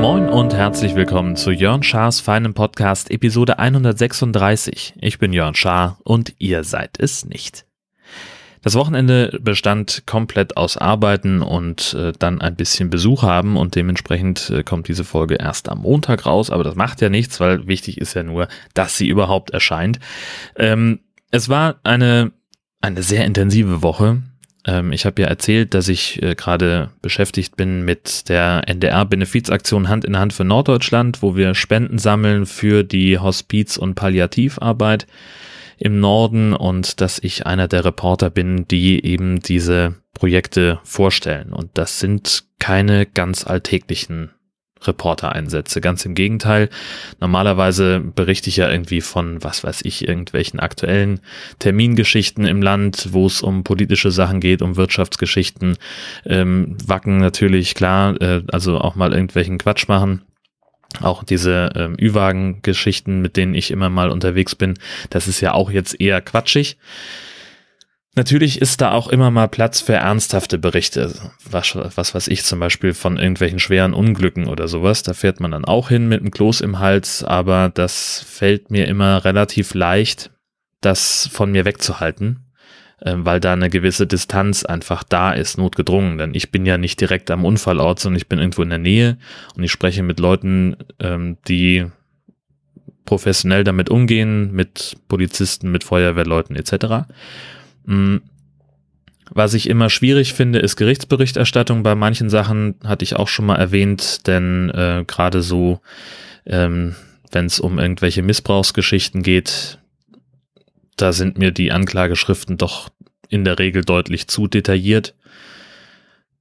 Moin und herzlich willkommen zu Jörn Schars feinem Podcast Episode 136. Ich bin Jörn Schaar und ihr seid es nicht. Das Wochenende bestand komplett aus Arbeiten und äh, dann ein bisschen Besuch haben und dementsprechend äh, kommt diese Folge erst am Montag raus, aber das macht ja nichts, weil wichtig ist ja nur, dass sie überhaupt erscheint. Ähm, es war eine, eine sehr intensive Woche. Ähm, ich habe ja erzählt, dass ich äh, gerade beschäftigt bin mit der NDR-Benefizaktion Hand in Hand für Norddeutschland, wo wir Spenden sammeln für die Hospiz- und Palliativarbeit im Norden und dass ich einer der Reporter bin, die eben diese Projekte vorstellen. Und das sind keine ganz alltäglichen Reportereinsätze. Ganz im Gegenteil. Normalerweise berichte ich ja irgendwie von, was weiß ich, irgendwelchen aktuellen Termingeschichten im Land, wo es um politische Sachen geht, um Wirtschaftsgeschichten. Ähm, Wacken natürlich, klar, äh, also auch mal irgendwelchen Quatsch machen. Auch diese ähm, Ü-Wagen-Geschichten, mit denen ich immer mal unterwegs bin, das ist ja auch jetzt eher quatschig. Natürlich ist da auch immer mal Platz für ernsthafte Berichte. Was, was weiß ich zum Beispiel von irgendwelchen schweren Unglücken oder sowas. Da fährt man dann auch hin mit einem Kloß im Hals, aber das fällt mir immer relativ leicht, das von mir wegzuhalten weil da eine gewisse Distanz einfach da ist, notgedrungen. Denn ich bin ja nicht direkt am Unfallort, sondern ich bin irgendwo in der Nähe und ich spreche mit Leuten, ähm, die professionell damit umgehen, mit Polizisten, mit Feuerwehrleuten etc. Mm, was ich immer schwierig finde, ist Gerichtsberichterstattung. Bei manchen Sachen hatte ich auch schon mal erwähnt, denn äh, gerade so, ähm, wenn es um irgendwelche Missbrauchsgeschichten geht, da sind mir die Anklageschriften doch in der Regel deutlich zu detailliert.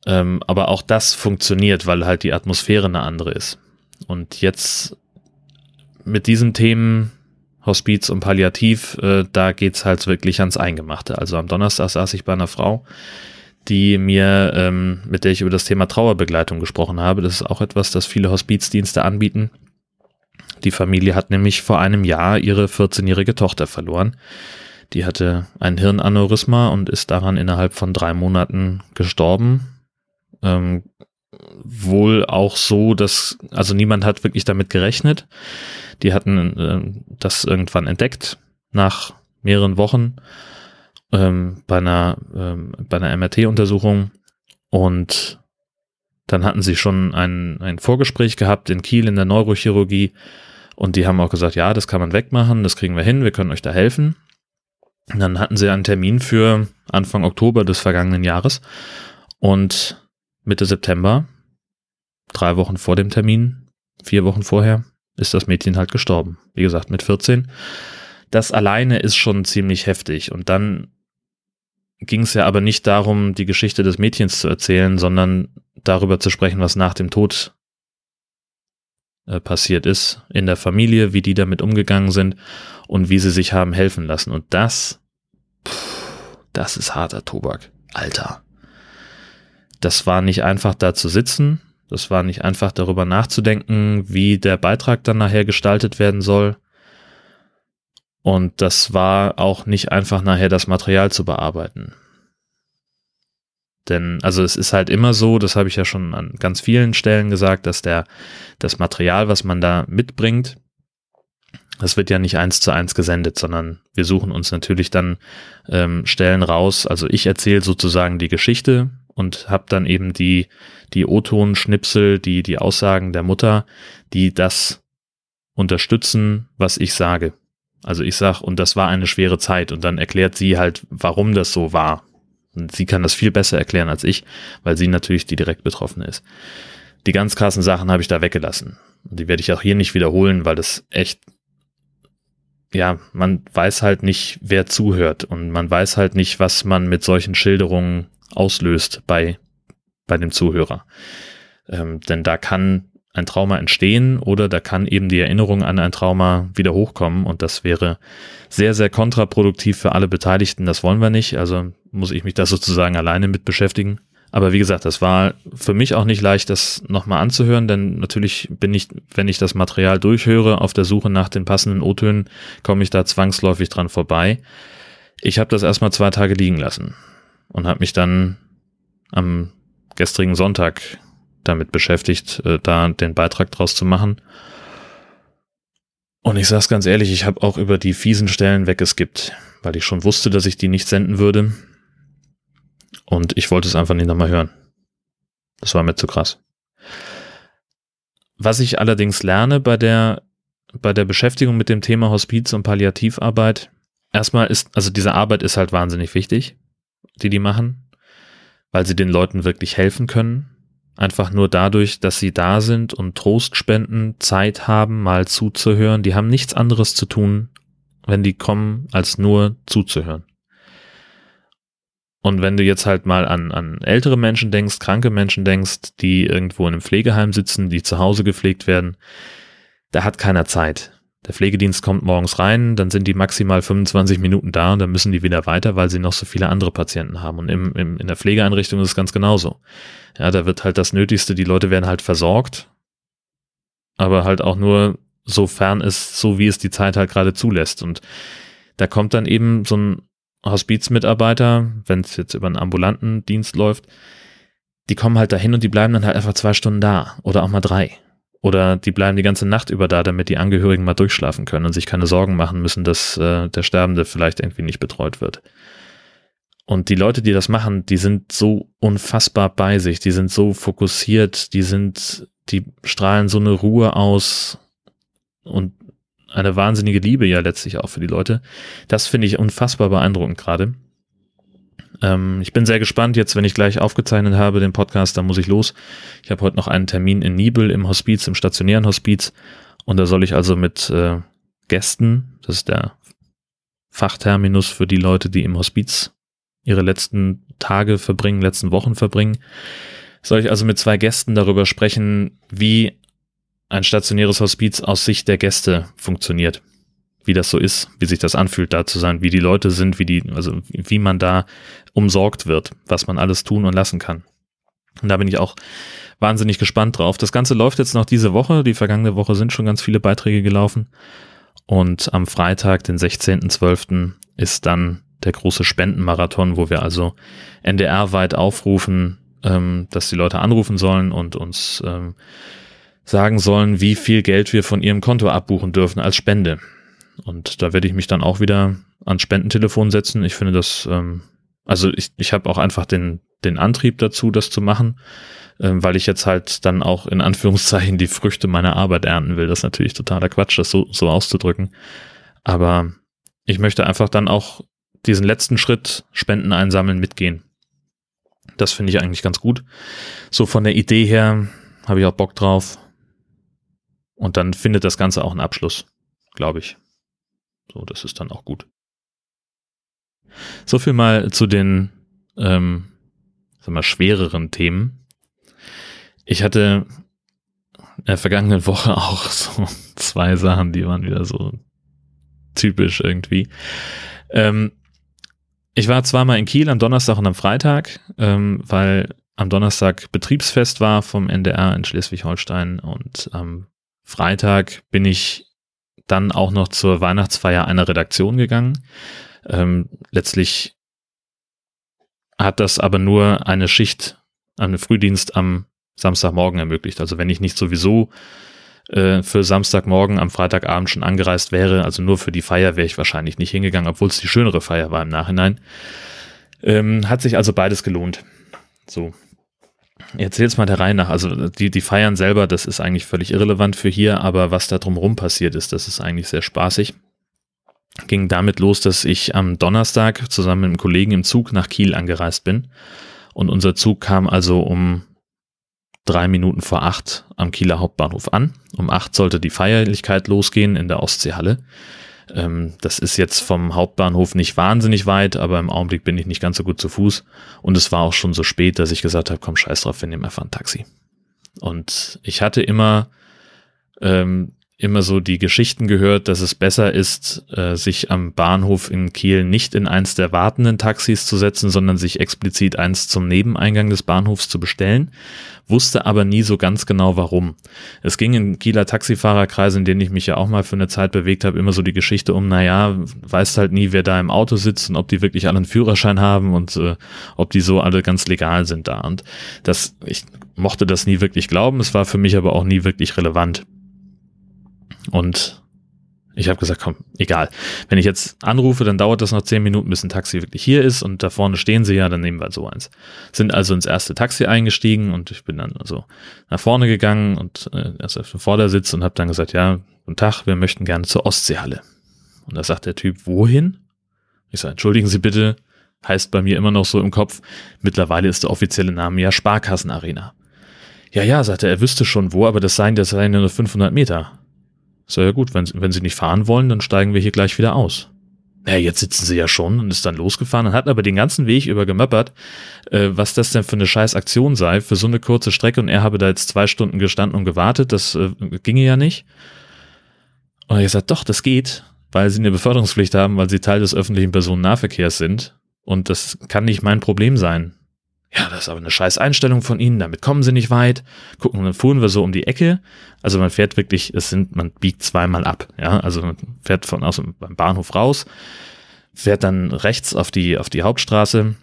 Ähm, aber auch das funktioniert, weil halt die Atmosphäre eine andere ist. Und jetzt mit diesen Themen Hospiz und Palliativ, äh, da geht's halt wirklich ans Eingemachte. Also am Donnerstag saß ich bei einer Frau, die mir, ähm, mit der ich über das Thema Trauerbegleitung gesprochen habe. Das ist auch etwas, das viele Hospizdienste anbieten. Die Familie hat nämlich vor einem Jahr ihre 14-jährige Tochter verloren. Die hatte ein Hirnaneurysma und ist daran innerhalb von drei Monaten gestorben. Ähm, wohl auch so, dass, also niemand hat wirklich damit gerechnet. Die hatten äh, das irgendwann entdeckt nach mehreren Wochen ähm, bei einer, ähm, bei einer MRT-Untersuchung und dann hatten sie schon ein, ein Vorgespräch gehabt in Kiel in der Neurochirurgie und die haben auch gesagt, ja, das kann man wegmachen, das kriegen wir hin, wir können euch da helfen. Und dann hatten sie einen Termin für Anfang Oktober des vergangenen Jahres und Mitte September, drei Wochen vor dem Termin, vier Wochen vorher, ist das Mädchen halt gestorben. Wie gesagt, mit 14. Das alleine ist schon ziemlich heftig. Und dann ging es ja aber nicht darum, die Geschichte des Mädchens zu erzählen, sondern darüber zu sprechen, was nach dem Tod äh, passiert ist in der Familie, wie die damit umgegangen sind und wie sie sich haben helfen lassen. Und das, pff, das ist harter Tobak. Alter. Das war nicht einfach da zu sitzen. Das war nicht einfach darüber nachzudenken, wie der Beitrag dann nachher gestaltet werden soll. Und das war auch nicht einfach nachher das Material zu bearbeiten. Denn, also es ist halt immer so, das habe ich ja schon an ganz vielen Stellen gesagt, dass der, das Material, was man da mitbringt, das wird ja nicht eins zu eins gesendet, sondern wir suchen uns natürlich dann ähm, Stellen raus. Also ich erzähle sozusagen die Geschichte und habe dann eben die, die O-Ton-Schnipsel, die, die Aussagen der Mutter, die das unterstützen, was ich sage. Also ich sag, und das war eine schwere Zeit und dann erklärt sie halt, warum das so war und sie kann das viel besser erklären als ich, weil sie natürlich die direkt Betroffene ist. Die ganz krassen Sachen habe ich da weggelassen. Die werde ich auch hier nicht wiederholen, weil das echt, ja, man weiß halt nicht, wer zuhört und man weiß halt nicht, was man mit solchen Schilderungen auslöst bei, bei dem Zuhörer. Ähm, denn da kann ein Trauma entstehen oder da kann eben die Erinnerung an ein Trauma wieder hochkommen und das wäre sehr, sehr kontraproduktiv für alle Beteiligten. Das wollen wir nicht. Also muss ich mich da sozusagen alleine mit beschäftigen. Aber wie gesagt, das war für mich auch nicht leicht, das nochmal anzuhören, denn natürlich bin ich, wenn ich das Material durchhöre, auf der Suche nach den passenden O-Tönen, komme ich da zwangsläufig dran vorbei. Ich habe das erstmal zwei Tage liegen lassen und habe mich dann am gestrigen Sonntag damit beschäftigt, äh, da den Beitrag draus zu machen. Und ich sag's ganz ehrlich, ich habe auch über die fiesen Stellen weggeskippt, weil ich schon wusste, dass ich die nicht senden würde. Und ich wollte es einfach nicht nochmal hören. Das war mir zu krass. Was ich allerdings lerne bei der, bei der Beschäftigung mit dem Thema Hospiz und Palliativarbeit, erstmal ist, also diese Arbeit ist halt wahnsinnig wichtig, die die machen, weil sie den Leuten wirklich helfen können. Einfach nur dadurch, dass sie da sind und Trost spenden, Zeit haben, mal zuzuhören. Die haben nichts anderes zu tun, wenn die kommen, als nur zuzuhören. Und wenn du jetzt halt mal an, an ältere Menschen denkst, kranke Menschen denkst, die irgendwo in einem Pflegeheim sitzen, die zu Hause gepflegt werden, da hat keiner Zeit. Der Pflegedienst kommt morgens rein, dann sind die maximal 25 Minuten da und dann müssen die wieder weiter, weil sie noch so viele andere Patienten haben. Und im, im, in der Pflegeeinrichtung ist es ganz genauso. Ja, da wird halt das Nötigste, die Leute werden halt versorgt, aber halt auch nur sofern es, so wie es die Zeit halt gerade zulässt. Und da kommt dann eben so ein Hospizmitarbeiter, wenn es jetzt über einen ambulanten Dienst läuft, die kommen halt dahin und die bleiben dann halt einfach zwei Stunden da oder auch mal drei. Oder die bleiben die ganze Nacht über da, damit die Angehörigen mal durchschlafen können und sich keine Sorgen machen müssen, dass äh, der Sterbende vielleicht irgendwie nicht betreut wird. Und die Leute, die das machen, die sind so unfassbar bei sich, die sind so fokussiert, die sind, die strahlen so eine Ruhe aus und eine wahnsinnige Liebe ja letztlich auch für die Leute. Das finde ich unfassbar beeindruckend gerade. Ähm, ich bin sehr gespannt jetzt, wenn ich gleich aufgezeichnet habe, den Podcast, da muss ich los. Ich habe heute noch einen Termin in Nibel im Hospiz, im stationären Hospiz. Und da soll ich also mit äh, Gästen, das ist der Fachterminus für die Leute, die im Hospiz ihre letzten Tage verbringen, letzten Wochen verbringen, soll ich also mit zwei Gästen darüber sprechen, wie ein stationäres Hospiz aus Sicht der Gäste funktioniert wie das so ist, wie sich das anfühlt, da zu sein, wie die Leute sind, wie die, also wie man da umsorgt wird, was man alles tun und lassen kann. Und da bin ich auch wahnsinnig gespannt drauf. Das Ganze läuft jetzt noch diese Woche. Die vergangene Woche sind schon ganz viele Beiträge gelaufen. Und am Freitag, den 16.12., ist dann der große Spendenmarathon, wo wir also NDR-weit aufrufen, ähm, dass die Leute anrufen sollen und uns ähm, sagen sollen, wie viel Geld wir von ihrem Konto abbuchen dürfen als Spende. Und da werde ich mich dann auch wieder ans Spendentelefon setzen. Ich finde das, ähm, also ich, ich habe auch einfach den, den Antrieb dazu, das zu machen, ähm, weil ich jetzt halt dann auch in Anführungszeichen die Früchte meiner Arbeit ernten will. Das ist natürlich totaler Quatsch, das so, so auszudrücken. Aber ich möchte einfach dann auch diesen letzten Schritt Spenden einsammeln mitgehen. Das finde ich eigentlich ganz gut. So von der Idee her habe ich auch Bock drauf. Und dann findet das Ganze auch einen Abschluss, glaube ich. So, das ist dann auch gut. So viel mal zu den ähm, sag mal, schwereren Themen. Ich hatte in der vergangenen Woche auch so zwei Sachen, die waren wieder so typisch irgendwie. Ähm, ich war zweimal in Kiel am Donnerstag und am Freitag, ähm, weil am Donnerstag Betriebsfest war vom NDR in Schleswig-Holstein und am Freitag bin ich dann auch noch zur Weihnachtsfeier einer Redaktion gegangen. Ähm, letztlich hat das aber nur eine Schicht, einen Frühdienst am Samstagmorgen ermöglicht. Also wenn ich nicht sowieso äh, für Samstagmorgen am Freitagabend schon angereist wäre, also nur für die Feier wäre ich wahrscheinlich nicht hingegangen, obwohl es die schönere Feier war im Nachhinein. Ähm, hat sich also beides gelohnt. So, Erzähl's mal der Reihe nach. Also die, die Feiern selber, das ist eigentlich völlig irrelevant für hier, aber was da drumherum passiert ist, das ist eigentlich sehr spaßig. Ging damit los, dass ich am Donnerstag zusammen mit einem Kollegen im Zug nach Kiel angereist bin. Und unser Zug kam also um drei Minuten vor acht am Kieler Hauptbahnhof an. Um acht sollte die Feierlichkeit losgehen in der Ostseehalle. Ähm, das ist jetzt vom Hauptbahnhof nicht wahnsinnig weit, aber im Augenblick bin ich nicht ganz so gut zu Fuß. Und es war auch schon so spät, dass ich gesagt habe, komm, scheiß drauf, wir nehmen einfach ein Taxi. Und ich hatte immer ähm, immer so die Geschichten gehört, dass es besser ist, äh, sich am Bahnhof in Kiel nicht in eins der wartenden Taxis zu setzen, sondern sich explizit eins zum Nebeneingang des Bahnhofs zu bestellen, wusste aber nie so ganz genau warum. Es ging in Kieler Taxifahrerkreisen, in denen ich mich ja auch mal für eine Zeit bewegt habe, immer so die Geschichte um, naja, weißt halt nie, wer da im Auto sitzt und ob die wirklich alle einen Führerschein haben und äh, ob die so alle ganz legal sind da. Und das, ich mochte das nie wirklich glauben, es war für mich aber auch nie wirklich relevant. Und ich habe gesagt, komm, egal. Wenn ich jetzt anrufe, dann dauert das noch zehn Minuten, bis ein Taxi wirklich hier ist und da vorne stehen sie ja, dann nehmen wir so eins. Sind also ins erste Taxi eingestiegen und ich bin dann also nach vorne gegangen und äh, erst auf den Vordersitz und habe dann gesagt, ja, guten Tag, wir möchten gerne zur Ostseehalle. Und da sagt der Typ, wohin? Ich sage, entschuldigen Sie bitte, heißt bei mir immer noch so im Kopf, mittlerweile ist der offizielle Name ja Sparkassenarena. Ja, ja, sagt er, er wüsste schon wo, aber das seien, das seien ja nur 500 Meter. So, ja gut, wenn, wenn Sie nicht fahren wollen, dann steigen wir hier gleich wieder aus. Naja, jetzt sitzen sie ja schon und ist dann losgefahren und hat aber den ganzen Weg über gemöppert, äh, was das denn für eine scheiß Aktion sei, für so eine kurze Strecke und er habe da jetzt zwei Stunden gestanden und gewartet, das äh, ginge ja nicht. Und er hat gesagt, doch, das geht, weil sie eine Beförderungspflicht haben, weil sie Teil des öffentlichen Personennahverkehrs sind und das kann nicht mein Problem sein ja, das ist aber eine scheiß Einstellung von ihnen, damit kommen sie nicht weit. Gucken, dann fuhren wir so um die Ecke. Also man fährt wirklich, es sind, man biegt zweimal ab, ja, also man fährt von aus beim Bahnhof raus, fährt dann rechts auf die, auf die Hauptstraße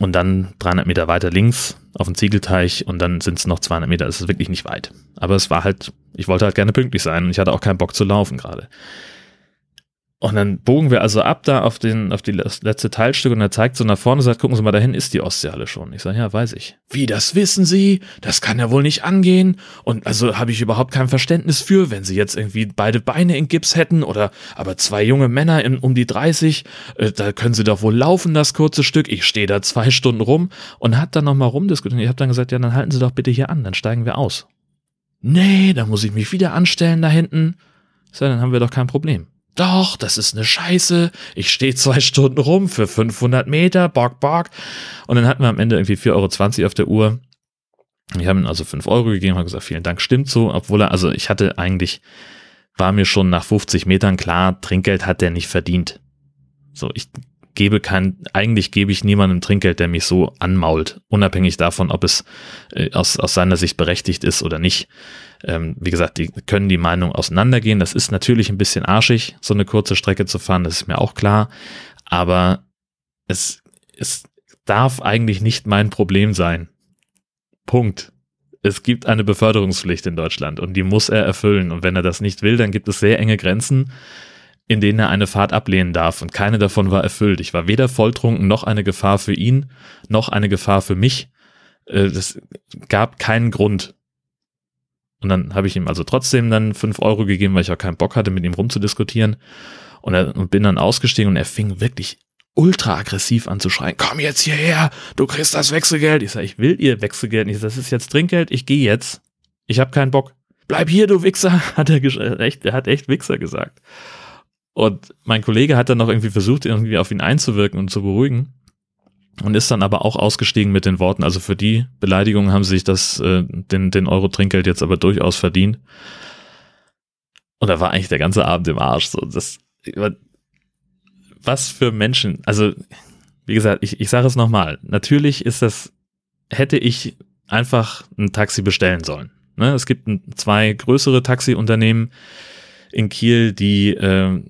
und dann 300 Meter weiter links auf den Ziegelteich und dann sind es noch 200 Meter. Es ist wirklich nicht weit. Aber es war halt, ich wollte halt gerne pünktlich sein und ich hatte auch keinen Bock zu laufen gerade. Und dann bogen wir also ab da auf den, auf die letzte Teilstück und er zeigt so nach vorne und sagt, gucken Sie mal, dahin ist die Ostseehalle schon. Ich sage, ja, weiß ich. Wie, das wissen Sie? Das kann ja wohl nicht angehen. Und also habe ich überhaupt kein Verständnis für, wenn Sie jetzt irgendwie beide Beine in Gips hätten oder aber zwei junge Männer in, um die 30, äh, da können Sie doch wohl laufen, das kurze Stück. Ich stehe da zwei Stunden rum und hat dann nochmal rumdiskutiert. Ich habe dann gesagt, ja, dann halten Sie doch bitte hier an, dann steigen wir aus. Nee, da muss ich mich wieder anstellen da hinten. So, dann haben wir doch kein Problem doch, das ist eine Scheiße. Ich stehe zwei Stunden rum für 500 Meter, bock, bock. Und dann hatten wir am Ende irgendwie 4,20 Euro auf der Uhr. Ich habe ihm also 5 Euro gegeben, habe gesagt, vielen Dank, stimmt so. Obwohl er, also ich hatte eigentlich, war mir schon nach 50 Metern klar, Trinkgeld hat der nicht verdient. So, ich gebe kein, eigentlich gebe ich niemandem Trinkgeld, der mich so anmault, unabhängig davon, ob es äh, aus, aus seiner Sicht berechtigt ist oder nicht. Ähm, wie gesagt, die können die Meinung auseinandergehen. Das ist natürlich ein bisschen arschig, so eine kurze Strecke zu fahren, das ist mir auch klar. Aber es, es darf eigentlich nicht mein Problem sein. Punkt. Es gibt eine Beförderungspflicht in Deutschland und die muss er erfüllen. Und wenn er das nicht will, dann gibt es sehr enge Grenzen in denen er eine Fahrt ablehnen darf und keine davon war erfüllt. Ich war weder volltrunken noch eine Gefahr für ihn, noch eine Gefahr für mich. Äh, das gab keinen Grund. Und dann habe ich ihm also trotzdem dann fünf Euro gegeben, weil ich auch keinen Bock hatte, mit ihm rumzudiskutieren. Und, er, und bin dann ausgestiegen und er fing wirklich ultra aggressiv an zu schreien, komm jetzt hierher, du kriegst das Wechselgeld. Ich sage, ich will ihr Wechselgeld nicht, das ist jetzt Trinkgeld, ich gehe jetzt. Ich habe keinen Bock. Bleib hier, du Wichser, hat er echt, er hat echt Wichser gesagt. Und mein Kollege hat dann noch irgendwie versucht, irgendwie auf ihn einzuwirken und zu beruhigen. Und ist dann aber auch ausgestiegen mit den Worten, also für die Beleidigung haben sie sich das, äh, den, den Euro Trinkgeld jetzt aber durchaus verdient. Und da war eigentlich der ganze Abend im Arsch. So, das, was für Menschen, also wie gesagt, ich, ich sage es nochmal, natürlich ist das, hätte ich einfach ein Taxi bestellen sollen. Ne? Es gibt ein, zwei größere Taxiunternehmen in Kiel, die äh,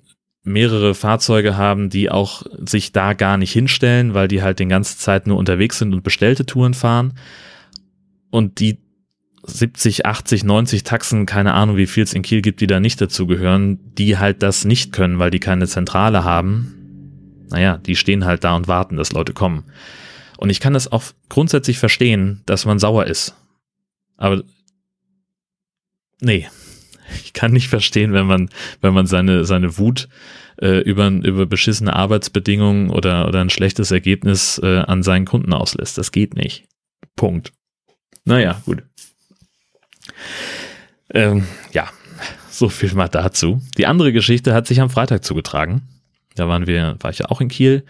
mehrere Fahrzeuge haben, die auch sich da gar nicht hinstellen, weil die halt den ganzen Zeit nur unterwegs sind und bestellte Touren fahren. Und die 70, 80, 90 Taxen, keine Ahnung, wie viel es in Kiel gibt, die da nicht dazugehören, die halt das nicht können, weil die keine Zentrale haben. Naja, die stehen halt da und warten, dass Leute kommen. Und ich kann das auch grundsätzlich verstehen, dass man sauer ist. Aber nee, ich kann nicht verstehen, wenn man, wenn man seine, seine Wut äh, über, über beschissene Arbeitsbedingungen oder, oder ein schlechtes Ergebnis äh, an seinen Kunden auslässt. Das geht nicht. Punkt. Naja, gut. Ähm, ja, so viel mal dazu. Die andere Geschichte hat sich am Freitag zugetragen. Da waren wir, war ich ja auch in Kiel.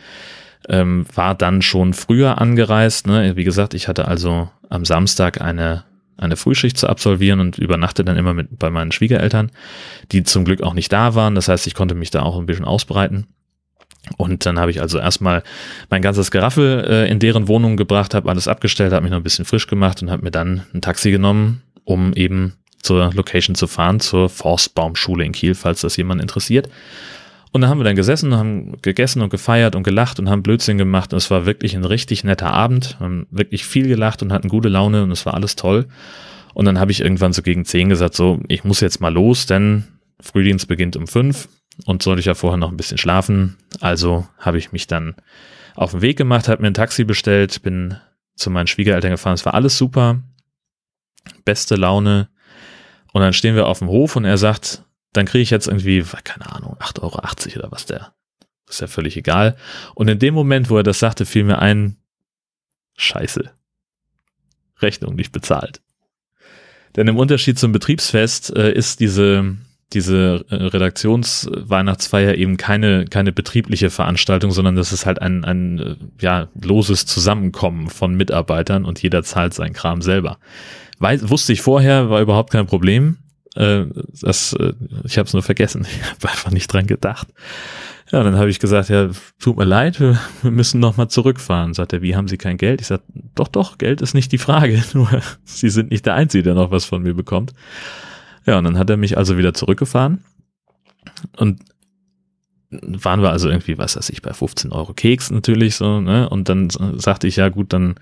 Ähm, war dann schon früher angereist. Ne? Wie gesagt, ich hatte also am Samstag eine eine Frühschicht zu absolvieren und übernachte dann immer mit bei meinen Schwiegereltern, die zum Glück auch nicht da waren. Das heißt, ich konnte mich da auch ein bisschen ausbreiten. Und dann habe ich also erstmal mein ganzes Geraffel äh, in deren Wohnung gebracht, habe alles abgestellt, habe mich noch ein bisschen frisch gemacht und habe mir dann ein Taxi genommen, um eben zur Location zu fahren, zur Forstbaumschule in Kiel, falls das jemand interessiert. Und da haben wir dann gesessen, haben gegessen und gefeiert und gelacht und haben Blödsinn gemacht. Und es war wirklich ein richtig netter Abend. Wir haben wirklich viel gelacht und hatten gute Laune und es war alles toll. Und dann habe ich irgendwann so gegen zehn gesagt, so, ich muss jetzt mal los, denn Frühdienst beginnt um fünf und sollte ich ja vorher noch ein bisschen schlafen. Also habe ich mich dann auf den Weg gemacht, habe mir ein Taxi bestellt, bin zu meinen Schwiegereltern gefahren. Es war alles super, beste Laune. Und dann stehen wir auf dem Hof und er sagt, dann kriege ich jetzt irgendwie, keine Ahnung, 8,80 Euro oder was der. ist ja völlig egal. Und in dem Moment, wo er das sagte, fiel mir ein, scheiße. Rechnung nicht bezahlt. Denn im Unterschied zum Betriebsfest äh, ist diese, diese äh, Redaktionsweihnachtsfeier eben keine, keine betriebliche Veranstaltung, sondern das ist halt ein, ein äh, ja, loses Zusammenkommen von Mitarbeitern und jeder zahlt seinen Kram selber. Weiß, wusste ich vorher, war überhaupt kein Problem. Äh, das, äh, ich habe es nur vergessen. Ich habe einfach nicht dran gedacht. Ja, dann habe ich gesagt, ja, tut mir leid, wir, wir müssen nochmal zurückfahren. Sagt er, wie haben Sie kein Geld? Ich sage, doch, doch, Geld ist nicht die Frage. Nur Sie sind nicht der Einzige, der noch was von mir bekommt. Ja, und dann hat er mich also wieder zurückgefahren. Und waren wir also irgendwie, was weiß ich, bei 15 Euro Keks natürlich so, ne? Und dann sagte ich, ja gut, dann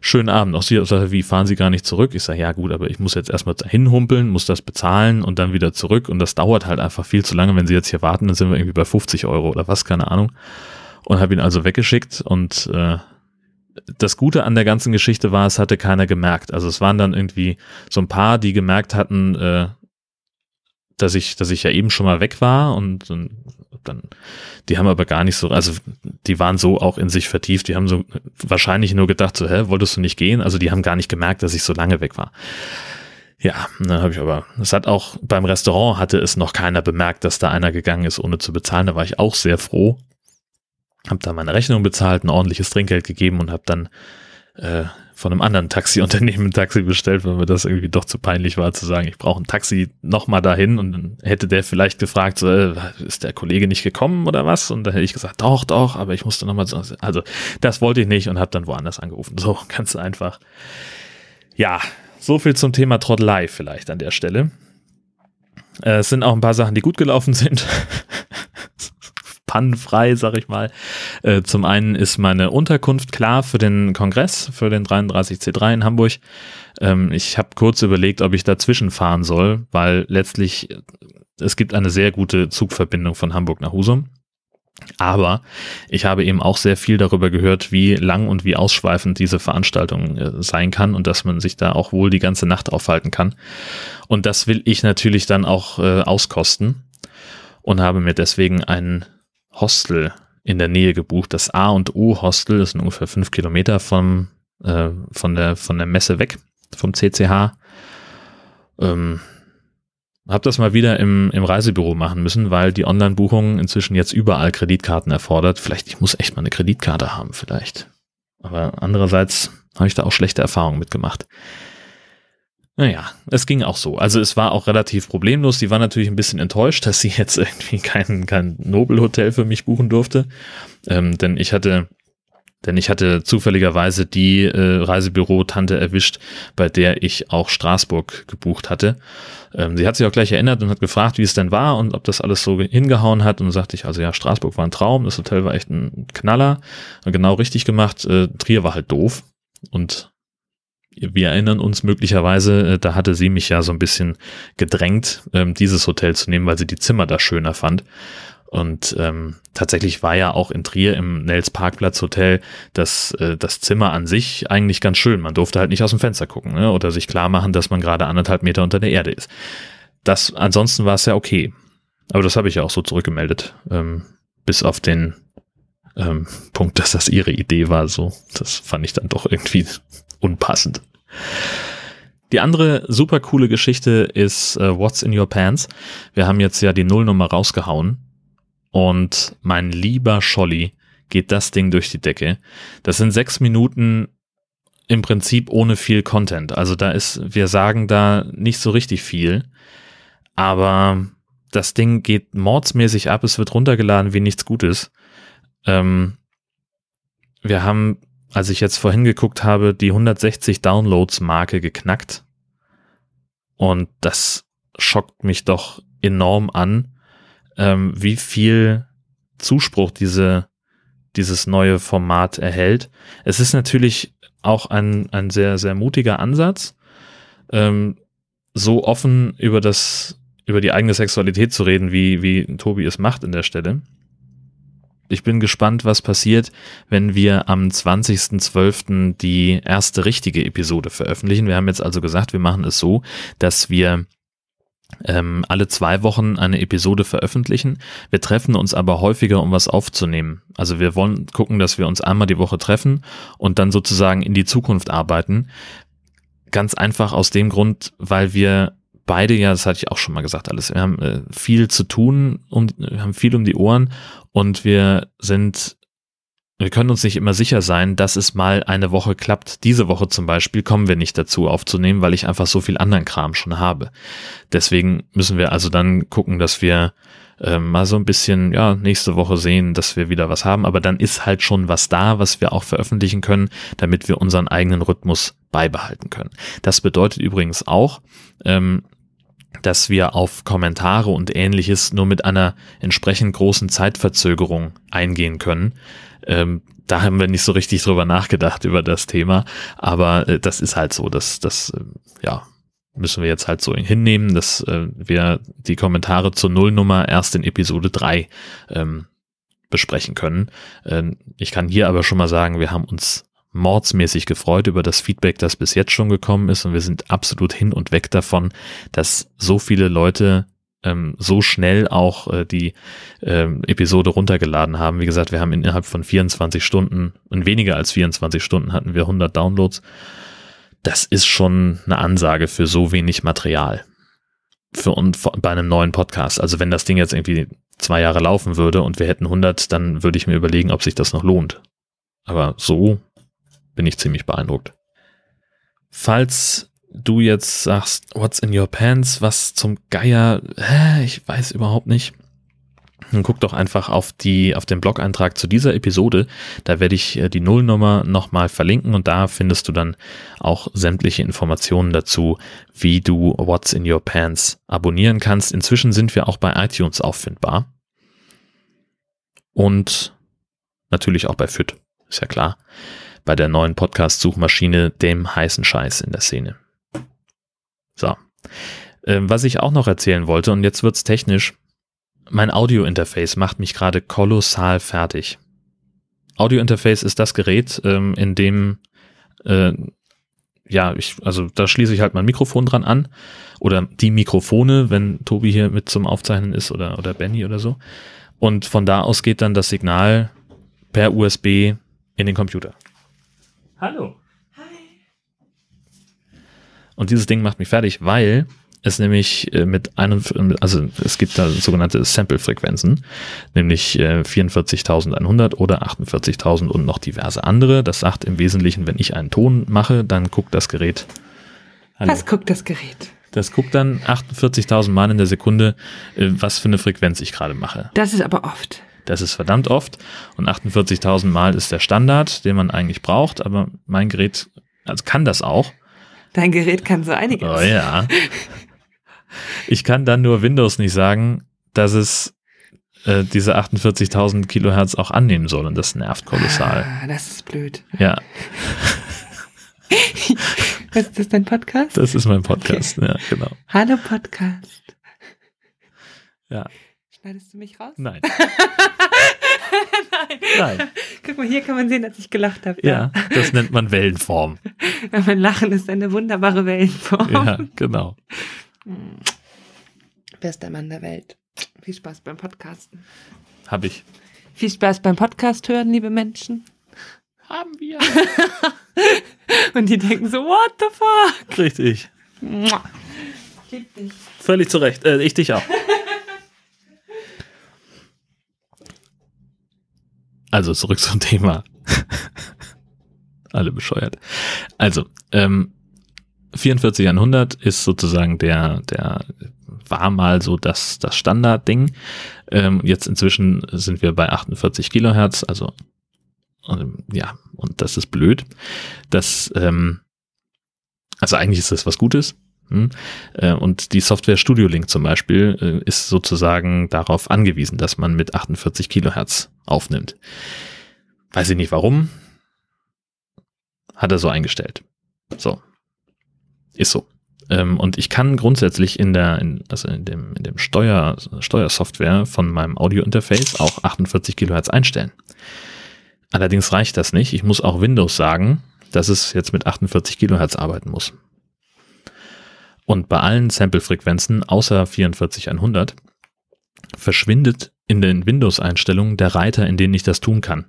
schönen Abend. Auch sie sagte, wie fahren Sie gar nicht zurück? Ich sage, ja gut, aber ich muss jetzt erstmal dahin humpeln, muss das bezahlen und dann wieder zurück. Und das dauert halt einfach viel zu lange. Wenn Sie jetzt hier warten, dann sind wir irgendwie bei 50 Euro oder was, keine Ahnung. Und habe ihn also weggeschickt und äh, das Gute an der ganzen Geschichte war, es hatte keiner gemerkt. Also es waren dann irgendwie so ein paar, die gemerkt hatten, äh, dass ich, dass ich ja eben schon mal weg war und, und dann, die haben aber gar nicht so, also die waren so auch in sich vertieft, die haben so wahrscheinlich nur gedacht, so, hä, wolltest du nicht gehen? Also die haben gar nicht gemerkt, dass ich so lange weg war. Ja, dann habe ich aber, es hat auch beim Restaurant hatte es noch keiner bemerkt, dass da einer gegangen ist, ohne zu bezahlen. Da war ich auch sehr froh. Hab da meine Rechnung bezahlt, ein ordentliches Trinkgeld gegeben und habe dann äh, von einem anderen Taxiunternehmen ein Taxi bestellt, weil mir das irgendwie doch zu peinlich war, zu sagen, ich brauche ein Taxi nochmal dahin und dann hätte der vielleicht gefragt, so, äh, ist der Kollege nicht gekommen oder was? Und dann hätte ich gesagt, doch, doch, aber ich musste nochmal, also das wollte ich nicht und habe dann woanders angerufen. So, ganz einfach. Ja, so viel zum Thema Trottelei vielleicht an der Stelle. Äh, es sind auch ein paar Sachen, die gut gelaufen sind pannenfrei, sag ich mal. Äh, zum einen ist meine Unterkunft klar für den Kongress, für den 33C3 in Hamburg. Ähm, ich habe kurz überlegt, ob ich dazwischen fahren soll, weil letztlich äh, es gibt eine sehr gute Zugverbindung von Hamburg nach Husum. Aber ich habe eben auch sehr viel darüber gehört, wie lang und wie ausschweifend diese Veranstaltung äh, sein kann und dass man sich da auch wohl die ganze Nacht aufhalten kann. Und das will ich natürlich dann auch äh, auskosten und habe mir deswegen einen Hostel in der Nähe gebucht. Das A und O Hostel ist ungefähr fünf Kilometer vom, äh, von, der, von der Messe weg, vom CCH. Ähm, hab das mal wieder im, im Reisebüro machen müssen, weil die Online-Buchung inzwischen jetzt überall Kreditkarten erfordert. Vielleicht, ich muss echt mal eine Kreditkarte haben, vielleicht. Aber andererseits habe ich da auch schlechte Erfahrungen mitgemacht. Naja, es ging auch so. Also es war auch relativ problemlos. Die war natürlich ein bisschen enttäuscht, dass sie jetzt irgendwie kein, kein Nobelhotel für mich buchen durfte. Ähm, denn ich hatte, denn ich hatte zufälligerweise die äh, Reisebüro-Tante erwischt, bei der ich auch Straßburg gebucht hatte. Ähm, sie hat sich auch gleich erinnert und hat gefragt, wie es denn war und ob das alles so hingehauen hat. Und sagte ich, also ja, Straßburg war ein Traum, das Hotel war echt ein Knaller, genau richtig gemacht. Äh, Trier war halt doof. Und wir erinnern uns möglicherweise, äh, da hatte sie mich ja so ein bisschen gedrängt, ähm, dieses Hotel zu nehmen, weil sie die Zimmer da schöner fand. Und ähm, tatsächlich war ja auch in Trier im Nels Parkplatz Hotel das, äh, das Zimmer an sich eigentlich ganz schön. Man durfte halt nicht aus dem Fenster gucken ne? oder sich klar machen, dass man gerade anderthalb Meter unter der Erde ist. Das, ansonsten war es ja okay. Aber das habe ich ja auch so zurückgemeldet. Ähm, bis auf den ähm, Punkt, dass das ihre Idee war. So, das fand ich dann doch irgendwie unpassend. Die andere super coole Geschichte ist uh, What's in Your Pants. Wir haben jetzt ja die Nullnummer rausgehauen und mein lieber Scholli geht das Ding durch die Decke. Das sind sechs Minuten im Prinzip ohne viel Content. Also da ist, wir sagen da nicht so richtig viel, aber das Ding geht mordsmäßig ab, es wird runtergeladen wie nichts Gutes. Ähm, wir haben, als ich jetzt vorhin geguckt habe, die 160 Downloads-Marke geknackt. Und das schockt mich doch enorm an, ähm, wie viel Zuspruch diese, dieses neue Format erhält. Es ist natürlich auch ein, ein sehr, sehr mutiger Ansatz, ähm, so offen über das, über die eigene Sexualität zu reden, wie, wie Tobi es macht in der Stelle. Ich bin gespannt, was passiert, wenn wir am 20.12. die erste richtige Episode veröffentlichen. Wir haben jetzt also gesagt, wir machen es so, dass wir ähm, alle zwei Wochen eine Episode veröffentlichen. Wir treffen uns aber häufiger, um was aufzunehmen. Also wir wollen gucken, dass wir uns einmal die Woche treffen und dann sozusagen in die Zukunft arbeiten. Ganz einfach aus dem Grund, weil wir beide ja, das hatte ich auch schon mal gesagt, alles. Wir haben äh, viel zu tun, um, wir haben viel um die Ohren und wir sind wir können uns nicht immer sicher sein, dass es mal eine Woche klappt. Diese Woche zum Beispiel kommen wir nicht dazu aufzunehmen, weil ich einfach so viel anderen Kram schon habe. Deswegen müssen wir also dann gucken, dass wir äh, mal so ein bisschen, ja, nächste Woche sehen, dass wir wieder was haben. Aber dann ist halt schon was da, was wir auch veröffentlichen können, damit wir unseren eigenen Rhythmus beibehalten können. Das bedeutet übrigens auch, ähm, dass wir auf Kommentare und ähnliches nur mit einer entsprechend großen Zeitverzögerung eingehen können. Ähm, da haben wir nicht so richtig drüber nachgedacht über das Thema, aber äh, das ist halt so, dass das äh, ja müssen wir jetzt halt so hinnehmen, dass äh, wir die Kommentare zur Nullnummer erst in Episode 3 ähm, besprechen können. Ähm, ich kann hier aber schon mal sagen, wir haben uns mordsmäßig gefreut über das Feedback, das bis jetzt schon gekommen ist und wir sind absolut hin und weg davon, dass so viele Leute ähm, so schnell auch äh, die ähm, Episode runtergeladen haben. Wie gesagt, wir haben innerhalb von 24 Stunden, und weniger als 24 Stunden hatten wir 100 Downloads. Das ist schon eine Ansage für so wenig Material. Für und bei einem neuen Podcast. Also wenn das Ding jetzt irgendwie zwei Jahre laufen würde und wir hätten 100, dann würde ich mir überlegen, ob sich das noch lohnt. Aber so bin ich ziemlich beeindruckt. Falls du jetzt sagst, what's in your pants, was zum Geier, hä, ich weiß überhaupt nicht. Dann guck doch einfach auf die, auf den Blog-Eintrag zu dieser Episode. Da werde ich äh, die Nullnummer nochmal verlinken und da findest du dann auch sämtliche Informationen dazu, wie du What's in Your Pants abonnieren kannst. Inzwischen sind wir auch bei iTunes auffindbar. Und natürlich auch bei FIT, ist ja klar. Bei der neuen Podcast-Suchmaschine, dem heißen Scheiß in der Szene. So. Ähm, was ich auch noch erzählen wollte, und jetzt wird's technisch, mein Audio-Interface macht mich gerade kolossal fertig. Audio-Interface ist das Gerät, ähm, in dem äh, ja, ich, also da schließe ich halt mein Mikrofon dran an oder die Mikrofone, wenn Tobi hier mit zum Aufzeichnen ist oder, oder Benny oder so. Und von da aus geht dann das Signal per USB in den Computer. Hallo. Und dieses Ding macht mich fertig, weil es nämlich äh, mit einem, also es gibt da sogenannte Sample-Frequenzen, nämlich äh, 44.100 oder 48.000 und noch diverse andere. Das sagt im Wesentlichen, wenn ich einen Ton mache, dann guckt das Gerät. Hallo. Was guckt das Gerät? Das guckt dann 48.000 Mal in der Sekunde, äh, was für eine Frequenz ich gerade mache. Das ist aber oft. Das ist verdammt oft und 48.000 Mal ist der Standard, den man eigentlich braucht, aber mein Gerät also kann das auch. Dein Gerät kann so einiges. Oh ja. Ich kann dann nur Windows nicht sagen, dass es äh, diese 48.000 Kilohertz auch annehmen soll und das nervt kolossal. Ah, das ist blöd. Ja. Was ist das dein Podcast? Das ist mein Podcast, okay. ja, genau. Hallo Podcast. Ja. Schneidest du mich raus? Nein. Nein. Nein. Guck mal, hier kann man sehen, dass ich gelacht habe. Ja, das nennt man Wellenform. mein Lachen ist eine wunderbare Wellenform. Ja, genau. Bester Mann der Welt. Viel Spaß beim Podcasten. Hab ich. Viel Spaß beim Podcast hören, liebe Menschen. Haben wir. Und die denken so, what the fuck? Richtig. Lieb dich. Völlig zu Recht. Äh, ich dich auch. Also zurück zum Thema. Alle bescheuert. Also, ähm, 44100 ist sozusagen der, der war mal so das, das Standardding. Ähm, jetzt inzwischen sind wir bei 48 Kilohertz, also ähm, ja, und das ist blöd. Das, ähm, also eigentlich ist das was Gutes. Hm? Äh, und die Software Studio Link zum Beispiel äh, ist sozusagen darauf angewiesen, dass man mit 48 Kilohertz aufnimmt. Weiß ich nicht warum. Hat er so eingestellt. So. Ist so. Ähm, und ich kann grundsätzlich in der, in, also in dem, in dem Steuer, Steuersoftware von meinem Audio-Interface auch 48 Kilohertz einstellen. Allerdings reicht das nicht. Ich muss auch Windows sagen, dass es jetzt mit 48 Kilohertz arbeiten muss. Und bei allen Sample-Frequenzen außer 44100 verschwindet in den Windows-Einstellungen der Reiter, in denen ich das tun kann.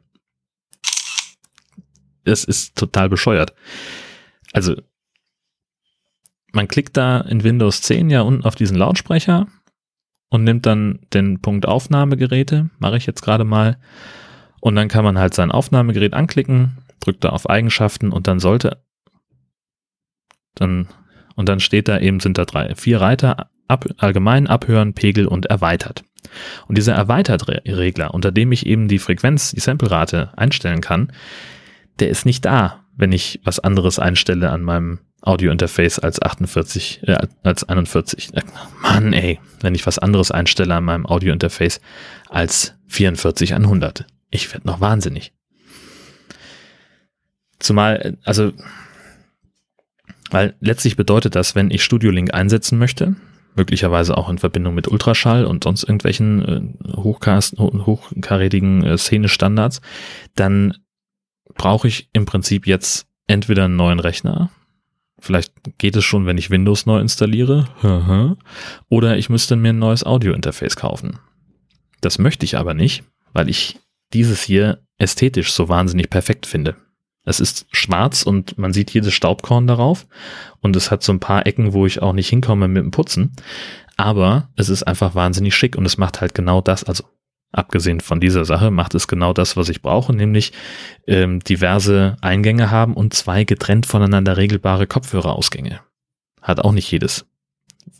Das ist total bescheuert. Also man klickt da in Windows 10 ja unten auf diesen Lautsprecher und nimmt dann den Punkt Aufnahmegeräte, mache ich jetzt gerade mal, und dann kann man halt sein Aufnahmegerät anklicken, drückt da auf Eigenschaften und dann sollte dann und dann steht da eben sind da drei, vier Reiter ab, allgemein abhören, Pegel und erweitert. Und dieser erweitert Regler, unter dem ich eben die Frequenz, die Samplerate einstellen kann, der ist nicht da, wenn ich was anderes einstelle an meinem Audio-Interface als 48, äh, als 41. Äh, Mann, ey, wenn ich was anderes einstelle an meinem Audio-Interface als 44 an 100. Ich werde noch wahnsinnig. Zumal, äh, also, weil letztlich bedeutet das, wenn ich Studio Link einsetzen möchte, möglicherweise auch in Verbindung mit Ultraschall und sonst irgendwelchen äh, hochkarätigen äh, Szene-Standards, dann brauche ich im Prinzip jetzt entweder einen neuen Rechner, Vielleicht geht es schon, wenn ich Windows neu installiere. Oder ich müsste mir ein neues Audio-Interface kaufen. Das möchte ich aber nicht, weil ich dieses hier ästhetisch so wahnsinnig perfekt finde. Es ist schwarz und man sieht jedes Staubkorn darauf und es hat so ein paar Ecken, wo ich auch nicht hinkomme mit dem Putzen. Aber es ist einfach wahnsinnig schick und es macht halt genau das, also abgesehen von dieser Sache, macht es genau das, was ich brauche, nämlich ähm, diverse Eingänge haben und zwei getrennt voneinander regelbare Kopfhörerausgänge. Hat auch nicht jedes.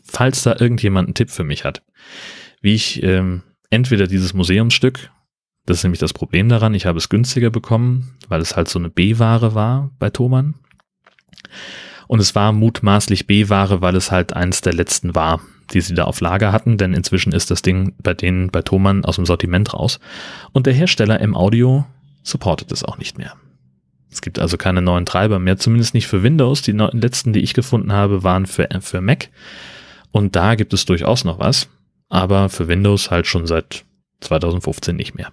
Falls da irgendjemand einen Tipp für mich hat, wie ich ähm, entweder dieses Museumsstück, das ist nämlich das Problem daran, ich habe es günstiger bekommen, weil es halt so eine B-Ware war bei Thomann. Und es war mutmaßlich B-Ware, weil es halt eins der letzten war, die sie da auf Lager hatten, denn inzwischen ist das Ding bei denen, bei Thomann aus dem Sortiment raus. Und der Hersteller im Audio supportet es auch nicht mehr. Es gibt also keine neuen Treiber mehr, zumindest nicht für Windows. Die letzten, die ich gefunden habe, waren für, für Mac. Und da gibt es durchaus noch was, aber für Windows halt schon seit 2015 nicht mehr.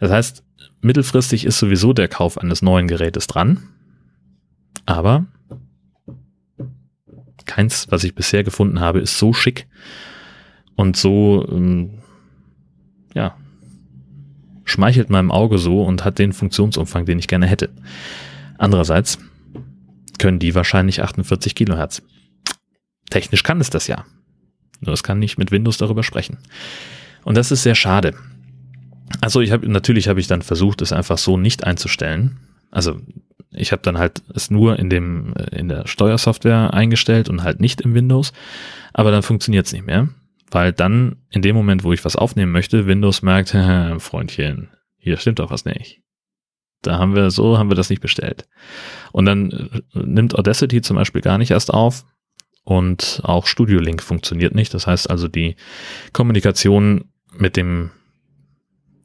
Das heißt, mittelfristig ist sowieso der Kauf eines neuen Gerätes dran, aber keins, was ich bisher gefunden habe, ist so schick und so, ähm, ja, schmeichelt meinem Auge so und hat den Funktionsumfang, den ich gerne hätte. Andererseits können die wahrscheinlich 48 Kilohertz. Technisch kann es das ja. Nur es kann nicht mit Windows darüber sprechen. Und das ist sehr schade. Also ich habe natürlich habe ich dann versucht, es einfach so nicht einzustellen. Also ich habe dann halt es nur in dem äh, in der Steuersoftware eingestellt und halt nicht im Windows, aber dann funktioniert es nicht mehr, weil dann in dem Moment, wo ich was aufnehmen möchte, Windows merkt, Freundchen, hier stimmt doch was nicht. Da haben wir so haben wir das nicht bestellt. Und dann äh, nimmt Audacity zum Beispiel gar nicht erst auf und auch Studio Link funktioniert nicht. Das heißt also die Kommunikation mit dem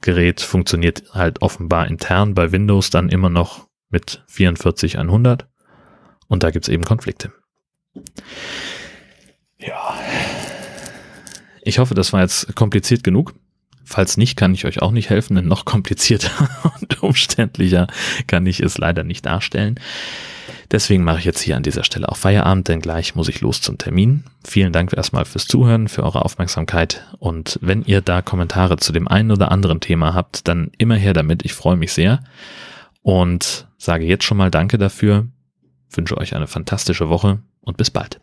Gerät funktioniert halt offenbar intern bei Windows dann immer noch mit 44 100 und da gibt es eben Konflikte. Ja. Ich hoffe, das war jetzt kompliziert genug. Falls nicht, kann ich euch auch nicht helfen, denn noch komplizierter und umständlicher kann ich es leider nicht darstellen. Deswegen mache ich jetzt hier an dieser Stelle auch Feierabend, denn gleich muss ich los zum Termin. Vielen Dank erstmal fürs Zuhören, für eure Aufmerksamkeit und wenn ihr da Kommentare zu dem einen oder anderen Thema habt, dann immer her damit. Ich freue mich sehr und sage jetzt schon mal Danke dafür, wünsche euch eine fantastische Woche und bis bald.